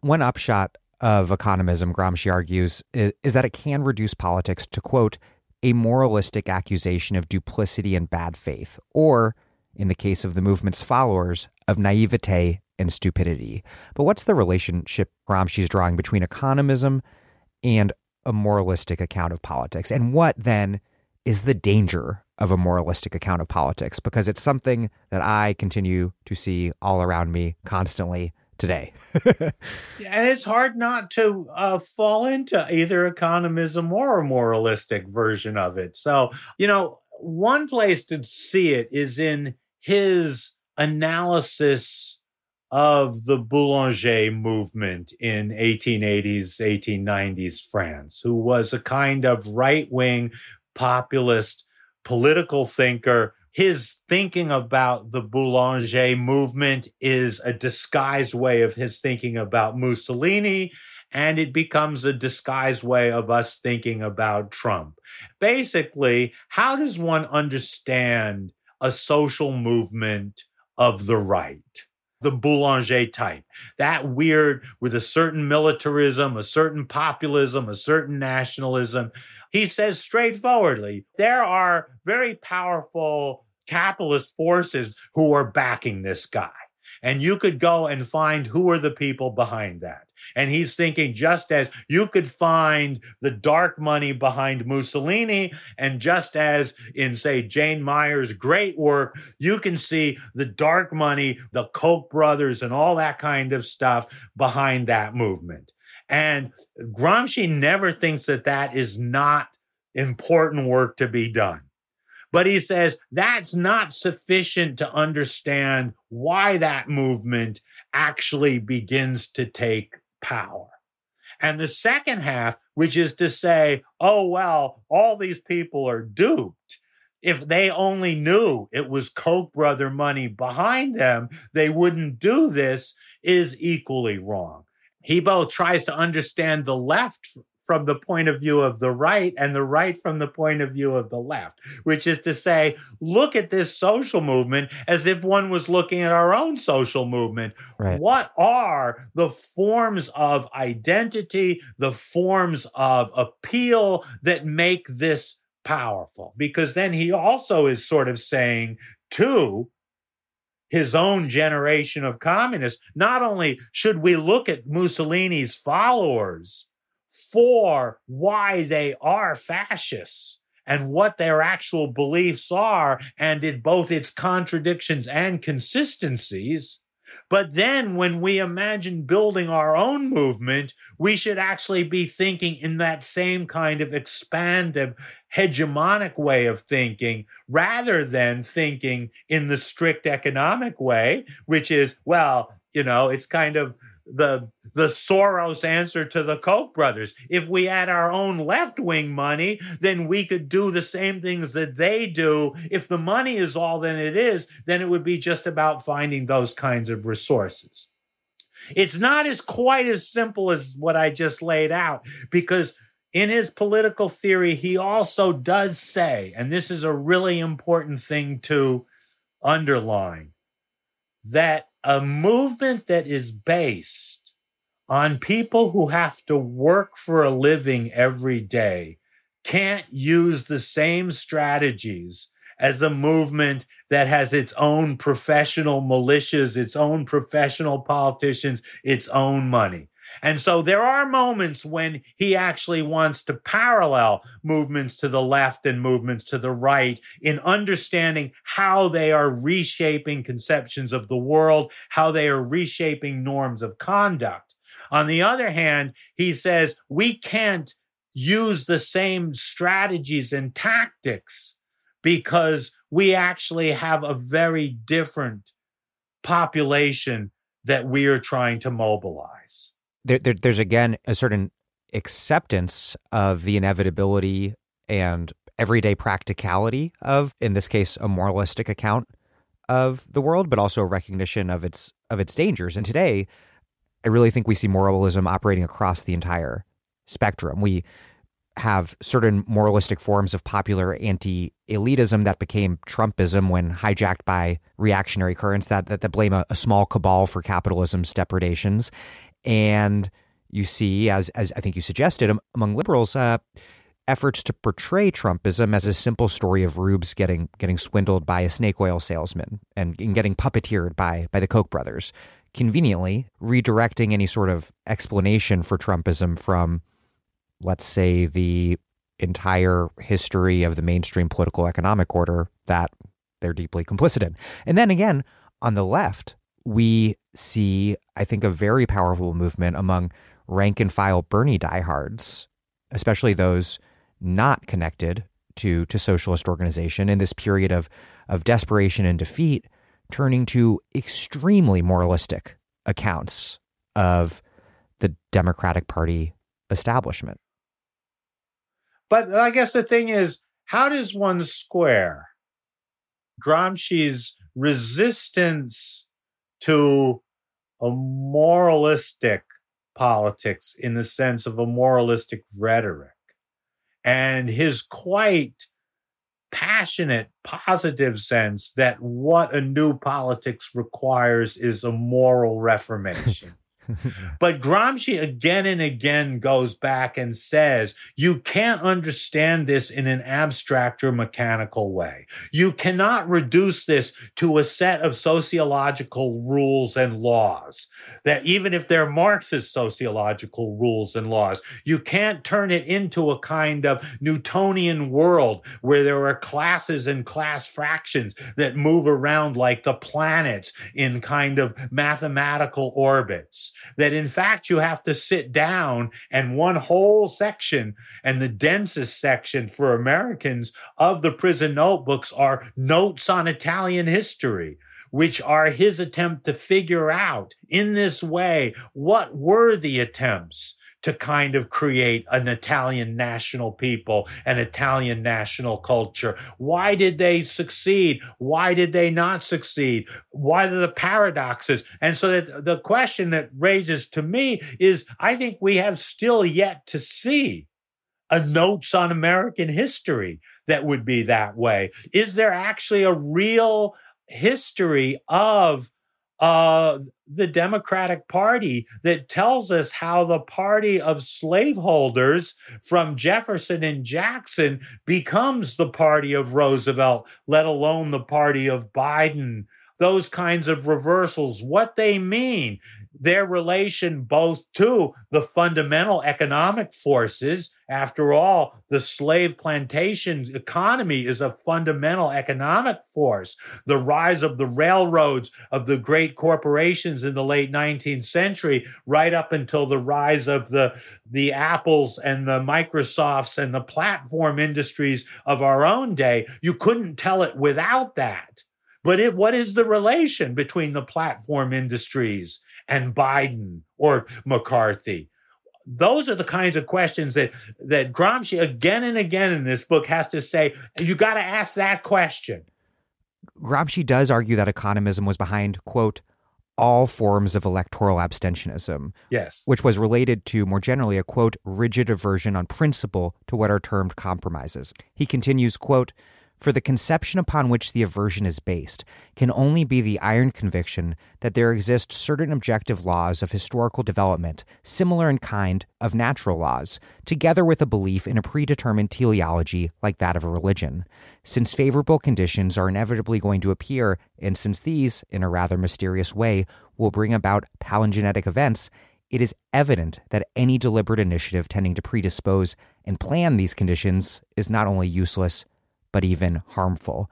One upshot of economism, Gramsci argues, is, that it can reduce politics to, quote, a moralistic accusation of duplicity and bad faith, or, in the case of the movement's followers, of naivete and stupidity. But what's the relationship Gramsci's drawing between economism and a moralistic account of politics. And what then is the danger of a moralistic account of politics? Because it's something that I continue to see all around me constantly today. and it's hard not to uh, fall into either economism or a moralistic version of it. So, you know, one place to see it is in his analysis of the Boulanger movement in 1880s, 1890s France, who was a kind of right wing populist political thinker. His thinking about the Boulanger movement is a disguised way of his thinking about Mussolini and it becomes a disguised way of us thinking about Trump. Basically, how does one understand a social movement of the right? The Boulanger type, that weird with a certain militarism, a certain populism, a certain nationalism. He says straightforwardly there are very powerful capitalist forces who are backing this guy. And you could go and find who are the people behind that. And he's thinking just as you could find the dark money behind Mussolini, and just as in, say, Jane Mayer's great work, you can see the dark money, the Koch brothers, and all that kind of stuff behind that movement. And Gramsci never thinks that that is not important work to be done. But he says that's not sufficient to understand why that movement actually begins to take power. And the second half, which is to say, oh, well, all these people are duped. If they only knew it was Koch brother money behind them, they wouldn't do this, is equally wrong. He both tries to understand the left from the point of view of the right and the right from the point of view of the left, which is to say, look at this social movement as if one was looking at our own social movement. Right. What are the forms of identity, the forms of appeal that make this powerful? Because then he also is sort of saying, to his own generation of communists, not only should we look at Mussolini's followers for why they are fascists and what their actual beliefs are, and in both its contradictions and consistencies. But then when we imagine building our own movement, we should actually be thinking in that same kind of expansive, hegemonic way of thinking rather than thinking in the strict economic way, which is, well, you know, it's kind of the the Soros answer to the Koch brothers. If we had our own left wing money, then we could do the same things that they do. If the money is all that it is, then it would be just about finding those kinds of resources. It's not as quite as simple as what I just laid out because in his political theory, he also does say, and this is a really important thing to underline, that a movement that is based on people who have to work for a living every day can't use the same strategies as a movement that has its own professional militias, its own professional politicians, its own money. And so there are moments when he actually wants to parallel movements to the left and movements to the right in understanding how they are reshaping conceptions of the world, how they are reshaping norms of conduct. On the other hand, he says we can't use the same strategies and tactics because we actually have a very different population that we are trying to mobilize there, there, there's again a certain acceptance of the inevitability and everyday practicality of, in this case, a moralistic account of the world, but also a recognition of its of its dangers. And today, I really think we see moralism operating across the entire spectrum. We have certain moralistic forms of popular anti-elitism that became Trumpism when hijacked by reactionary currents that that, that blame a, a small cabal for capitalism's depredations and you see, as as I think you suggested, among liberals, uh, efforts to portray Trumpism as a simple story of rubes getting getting swindled by a snake oil salesman and, and getting puppeteered by by the Koch brothers, conveniently redirecting any sort of explanation for Trumpism from, let's say, the entire history of the mainstream political economic order that they're deeply complicit in. And then again, on the left, we see, I think, a very powerful movement among rank and file Bernie diehards, especially those not connected to to socialist organization in this period of of desperation and defeat, turning to extremely moralistic accounts of the Democratic Party establishment. But I guess the thing is, how does one square Gramsci's resistance to a moralistic politics in the sense of a moralistic rhetoric and his quite passionate, positive sense that what a new politics requires is a moral reformation. but Gramsci again and again goes back and says, you can't understand this in an abstract or mechanical way. You cannot reduce this to a set of sociological rules and laws that even if they're Marxist sociological rules and laws, you can't turn it into a kind of Newtonian world where there are classes and class fractions that move around like the planets in kind of mathematical orbits. That in fact, you have to sit down and one whole section and the densest section for Americans of the prison notebooks are notes on Italian history which are his attempt to figure out in this way what were the attempts to kind of create an Italian national people, an Italian national culture. Why did they succeed? Why did they not succeed? Why are the paradoxes? And so that the question that raises to me is I think we have still yet to see a notes on American history that would be that way. Is there actually a real history of uh, the Democratic Party that tells us how the party of slaveholders from Jefferson and Jackson becomes the party of Roosevelt, let alone the party of Biden. Those kinds of reversals, what they mean, their relation both to the fundamental economic forces after all, the slave plantation economy is a fundamental economic force. The rise of the railroads, of the great corporations in the late 19th century, right up until the rise of the, the Apples and the Microsofts and the platform industries of our own day, you couldn't tell it without that. But it, what is the relation between the platform industries and Biden or McCarthy? those are the kinds of questions that that Gramsci again and again in this book has to say you got to ask that question. Gramsci does argue that economism was behind quote all forms of electoral abstentionism. Yes. Which was related to more generally a quote rigid aversion on principle to what are termed compromises. He continues quote for the conception upon which the aversion is based can only be the iron conviction that there exist certain objective laws of historical development, similar in kind of natural laws, together with a belief in a predetermined teleology like that of a religion. Since favorable conditions are inevitably going to appear, and since these, in a rather mysterious way, will bring about palingenetic events, it is evident that any deliberate initiative tending to predispose and plan these conditions is not only useless, but even harmful.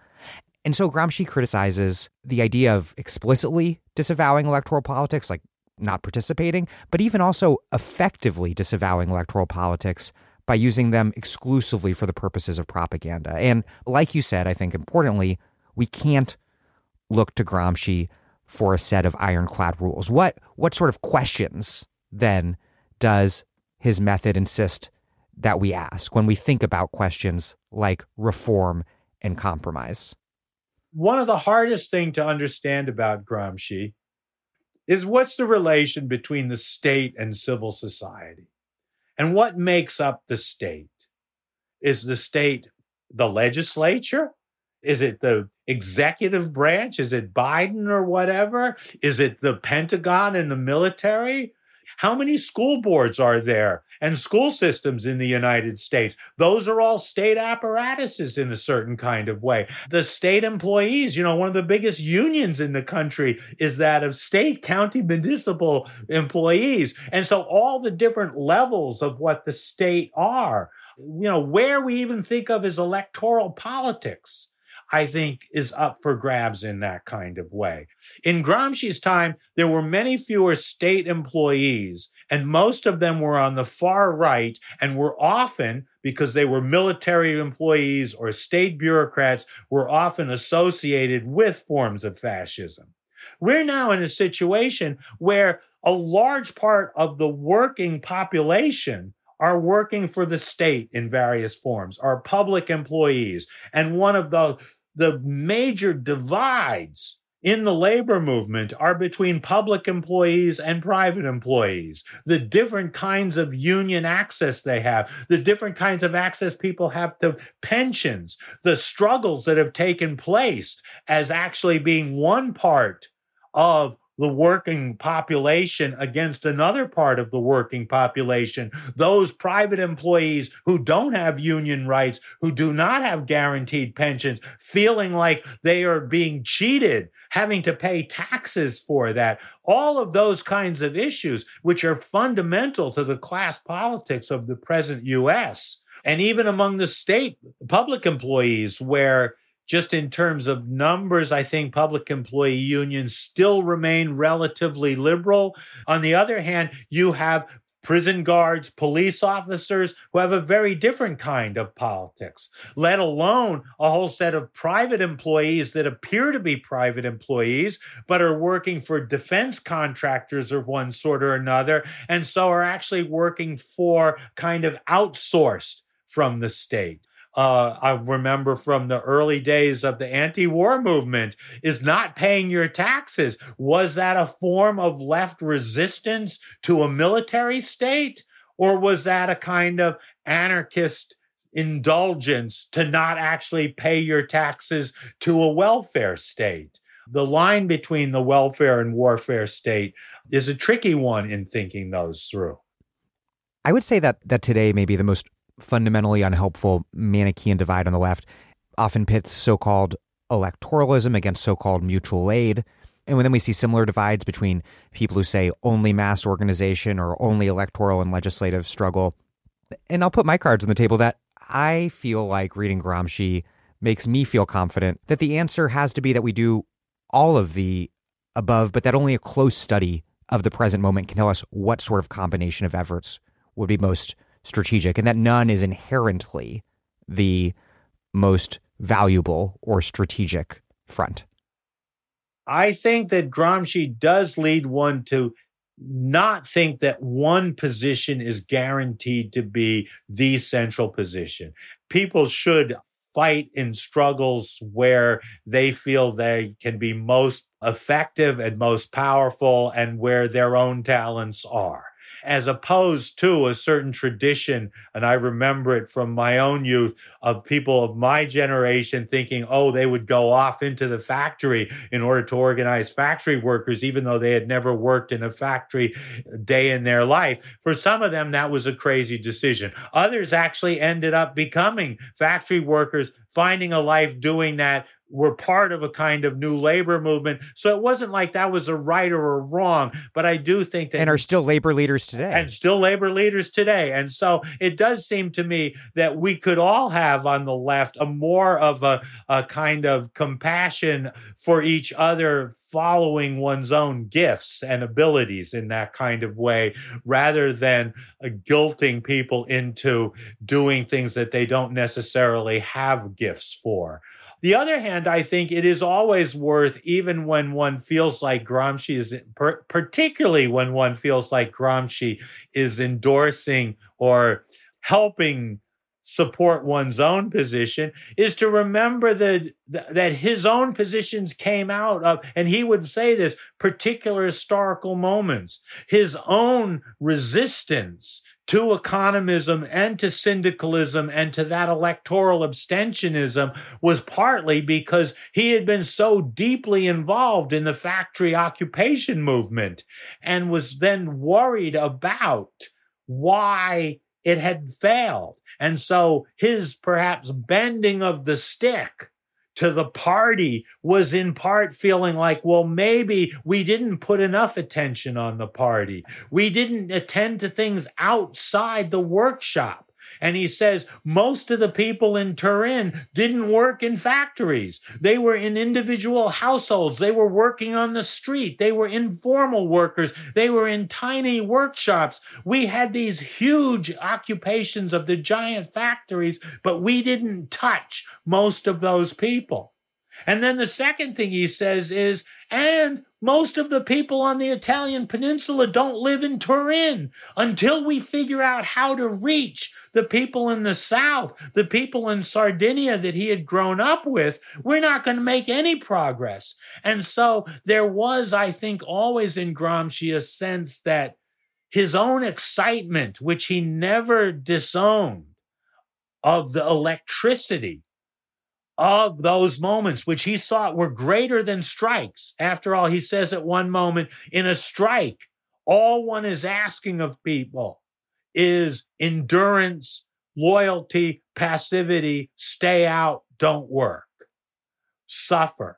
And so Gramsci criticizes the idea of explicitly disavowing electoral politics, like not participating, but even also effectively disavowing electoral politics by using them exclusively for the purposes of propaganda. And like you said, I think importantly, we can't look to Gramsci for a set of ironclad rules. What what sort of questions then does his method insist that we ask when we think about questions like reform and compromise. One of the hardest things to understand about Gramsci is what's the relation between the state and civil society? And what makes up the state? Is the state the legislature? Is it the executive branch? Is it Biden or whatever? Is it the Pentagon and the military? How many school boards are there and school systems in the United States? Those are all state apparatuses in a certain kind of way. The state employees, you know, one of the biggest unions in the country is that of state, county, municipal employees. And so all the different levels of what the state are, you know, where we even think of as electoral politics I think is up for grabs in that kind of way. In Gramsci's time, there were many fewer state employees, and most of them were on the far right and were often, because they were military employees or state bureaucrats, were often associated with forms of fascism. We're now in a situation where a large part of the working population are working for the state in various forms, are public employees. And one of the, the major divides in the labor movement are between public employees and private employees. The different kinds of union access they have, the different kinds of access people have to pensions, the struggles that have taken place as actually being one part of the working population against another part of the working population. Those private employees who don't have union rights, who do not have guaranteed pensions, feeling like they are being cheated, having to pay taxes for that. All of those kinds of issues, which are fundamental to the class politics of the present US. And even among the state public employees, where just in terms of numbers, I think public employee unions still remain relatively liberal. On the other hand, you have prison guards, police officers who have a very different kind of politics, let alone a whole set of private employees that appear to be private employees, but are working for defense contractors of one sort or another, and so are actually working for kind of outsourced from the state uh, I remember from the early days of the anti war movement is not paying your taxes. Was that a form of left resistance to a military state? Or was that a kind of anarchist indulgence to not actually pay your taxes to a welfare state? The line between the welfare and warfare state is a tricky one in thinking those through. I would say that that today may be the most fundamentally unhelpful Manichean divide on the left often pits so called electoralism against so called mutual aid. And then we see similar divides between people who say only mass organization or only electoral and legislative struggle. And I'll put my cards on the table that I feel like reading Gramsci makes me feel confident that the answer has to be that we do all of the above, but that only a close study of the present moment can tell us what sort of combination of efforts would be most strategic and that none is inherently the most valuable or strategic front. I think that Gramsci does lead one to not think that one position is guaranteed to be the central position. People should fight in struggles where they feel they can be most effective and most powerful and where their own talents are as opposed to a certain tradition. And I remember it from my own youth of people of my generation thinking, oh, they would go off into the factory in order to organize factory workers, even though they had never worked in a factory day in their life. For some of them, that was a crazy decision. Others actually ended up becoming factory workers, finding a life doing that were part of a kind of new labor movement. So it wasn't like that was a right or a wrong, but I do think that and are still labor leaders today. And still labor leaders today. And so it does seem to me that we could all have on the left a more of a, a kind of compassion for each other following one's own gifts and abilities in that kind of way rather than uh, guilting people into doing things that they don't necessarily have gifts for. The other hand, I think it is always worth, even when one feels like Gramsci is, particularly when one feels like Gramsci is endorsing or helping support one's own position is to remember that that his own positions came out of and he would say this particular historical moments. His own resistance to economism and to syndicalism and to that electoral abstentionism was partly because he had been so deeply involved in the factory occupation movement and was then worried about why it had failed. And so his perhaps bending of the stick to the party was in part feeling like, well, maybe we didn't put enough attention on the party. We didn't attend to things outside the workshop. And he says most of the people in Turin didn't work in factories. They were in individual households. They were working on the street. They were informal workers. They were in tiny workshops. We had these huge occupations of the giant factories, but we didn't touch most of those people. And then the second thing he says is, and most of the people on the Italian peninsula don't live in Turin. Until we figure out how to reach the people in the South, the people in Sardinia that he had grown up with, we're not going to make any progress. And so there was, I think, always in Gramsci a sense that his own excitement, which he never disowned, of the electricity of those moments, which he thought were greater than strikes. After all, he says at one moment, in a strike, all one is asking of people is endurance, loyalty, passivity, stay out, don't work, suffer,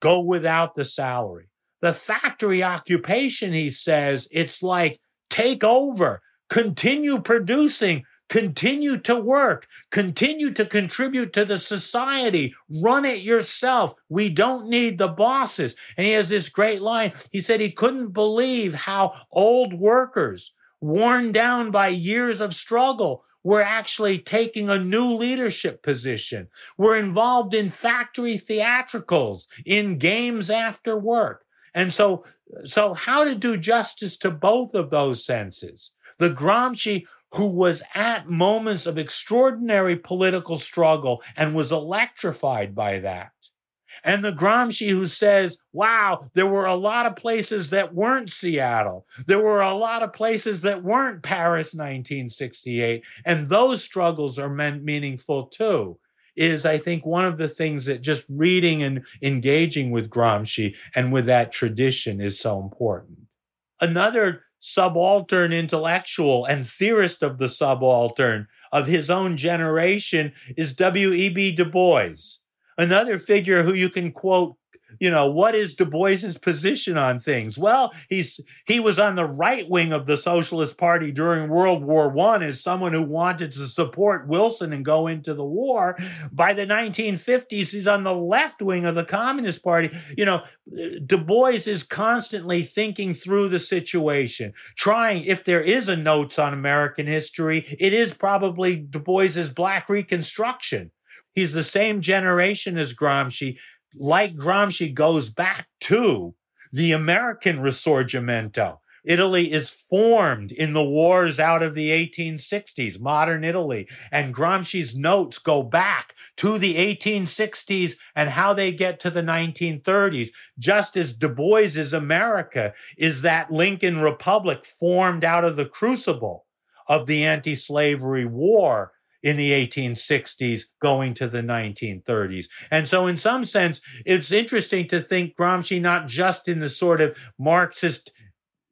go without the salary. The factory occupation, he says, it's like take over, continue producing, Continue to work, continue to contribute to the society, run it yourself. We don't need the bosses. And he has this great line. He said he couldn't believe how old workers, worn down by years of struggle, were actually taking a new leadership position. We're involved in factory theatricals, in games after work. And so, so how to do justice to both of those senses? The Gramsci who was at moments of extraordinary political struggle and was electrified by that. And the Gramsci who says, wow, there were a lot of places that weren't Seattle. There were a lot of places that weren't Paris 1968. And those struggles are meaningful too. Is I think one of the things that just reading and engaging with Gramsci and with that tradition is so important. Another subaltern intellectual and theorist of the subaltern of his own generation is W.E.B. Du Bois, another figure who you can quote you know, what is Du Bois's position on things? Well, he's he was on the right wing of the Socialist Party during World War One as someone who wanted to support Wilson and go into the war. By the 1950s, he's on the left wing of the Communist Party. You know, Du Bois is constantly thinking through the situation, trying. If there is a notes on American history, it is probably Du Bois's Black Reconstruction. He's the same generation as Gramsci, like Gramsci, goes back to the American Risorgimento. Italy is formed in the wars out of the 1860s, modern Italy. And Gramsci's notes go back to the 1860s and how they get to the 1930s, just as Du Bois's America is that Lincoln Republic formed out of the crucible of the anti slavery war in the 1860s going to the 1930s. And so, in some sense, it's interesting to think Gramsci not just in the sort of Marxist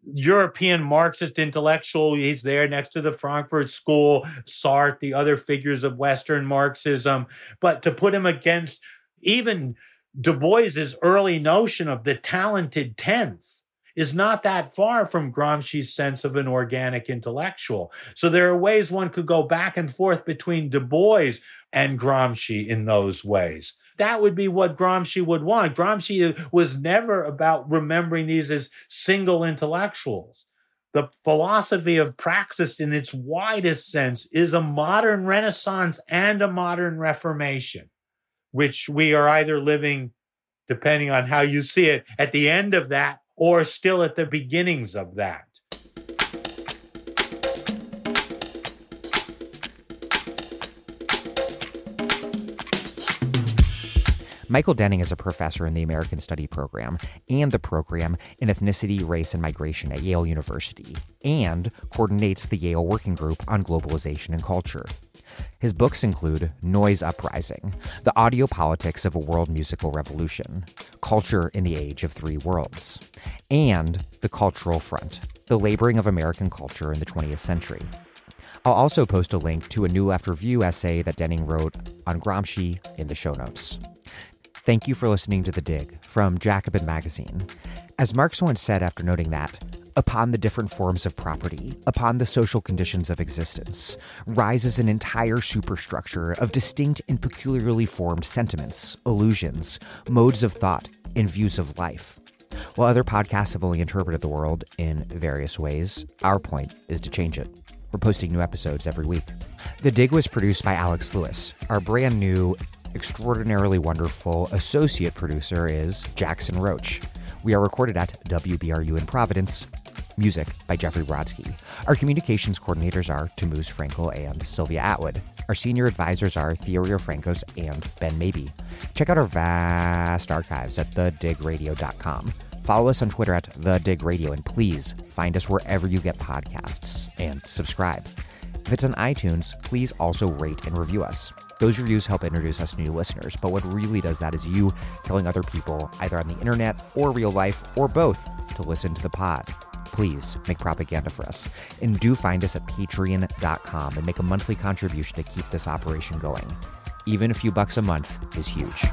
European Marxist intellectual. He's there next to the Frankfurt School, Sartre, the other figures of Western Marxism. But to put him against even Du Bois's early notion of the talented tenth, is not that far from Gramsci's sense of an organic intellectual. So there are ways one could go back and forth between Du Bois and Gramsci in those ways. That would be what Gramsci would want. Gramsci was never about remembering these as single intellectuals. The philosophy of praxis in its widest sense is a modern renaissance and a modern reformation, which we are either living, depending on how you see it, at the end of that or still at the beginnings of that. Michael Denning is a professor in the American Study program and the program in ethnicity, race, and migration at Yale University, and coordinates the Yale Working Group on Globalization and Culture. His books include Noise Uprising, The Audio Politics of a World Musical Revolution, Culture in the Age of Three Worlds, and The Cultural Front, The Laboring of American Culture in the 20th Century. I'll also post a link to a New Left Review essay that Denning wrote on Gramsci in the show notes. Thank you for listening to The Dig from Jacobin Magazine. As Marx once said after noting that, upon the different forms of property, upon the social conditions of existence, rises an entire superstructure of distinct and peculiarly formed sentiments, illusions, modes of thought, and views of life. While other podcasts have only interpreted the world in various ways, our point is to change it. We're posting new episodes every week. The Dig was produced by Alex Lewis. Our brand new, extraordinarily wonderful associate producer is Jackson Roach. We are recorded at WBRU in Providence. Music by Jeffrey Brodsky. Our communications coordinators are Tamuz Frankel and Sylvia Atwood. Our senior advisors are Thea Riofrancos and Ben Mabie. Check out our vast archives at thedigradio.com. Follow us on Twitter at The Dig Radio, and please find us wherever you get podcasts and subscribe. If it's on iTunes, please also rate and review us. Those reviews help introduce us to new listeners, but what really does that is you telling other people, either on the internet or real life or both, to listen to the pod. Please make propaganda for us. And do find us at patreon.com and make a monthly contribution to keep this operation going. Even a few bucks a month is huge.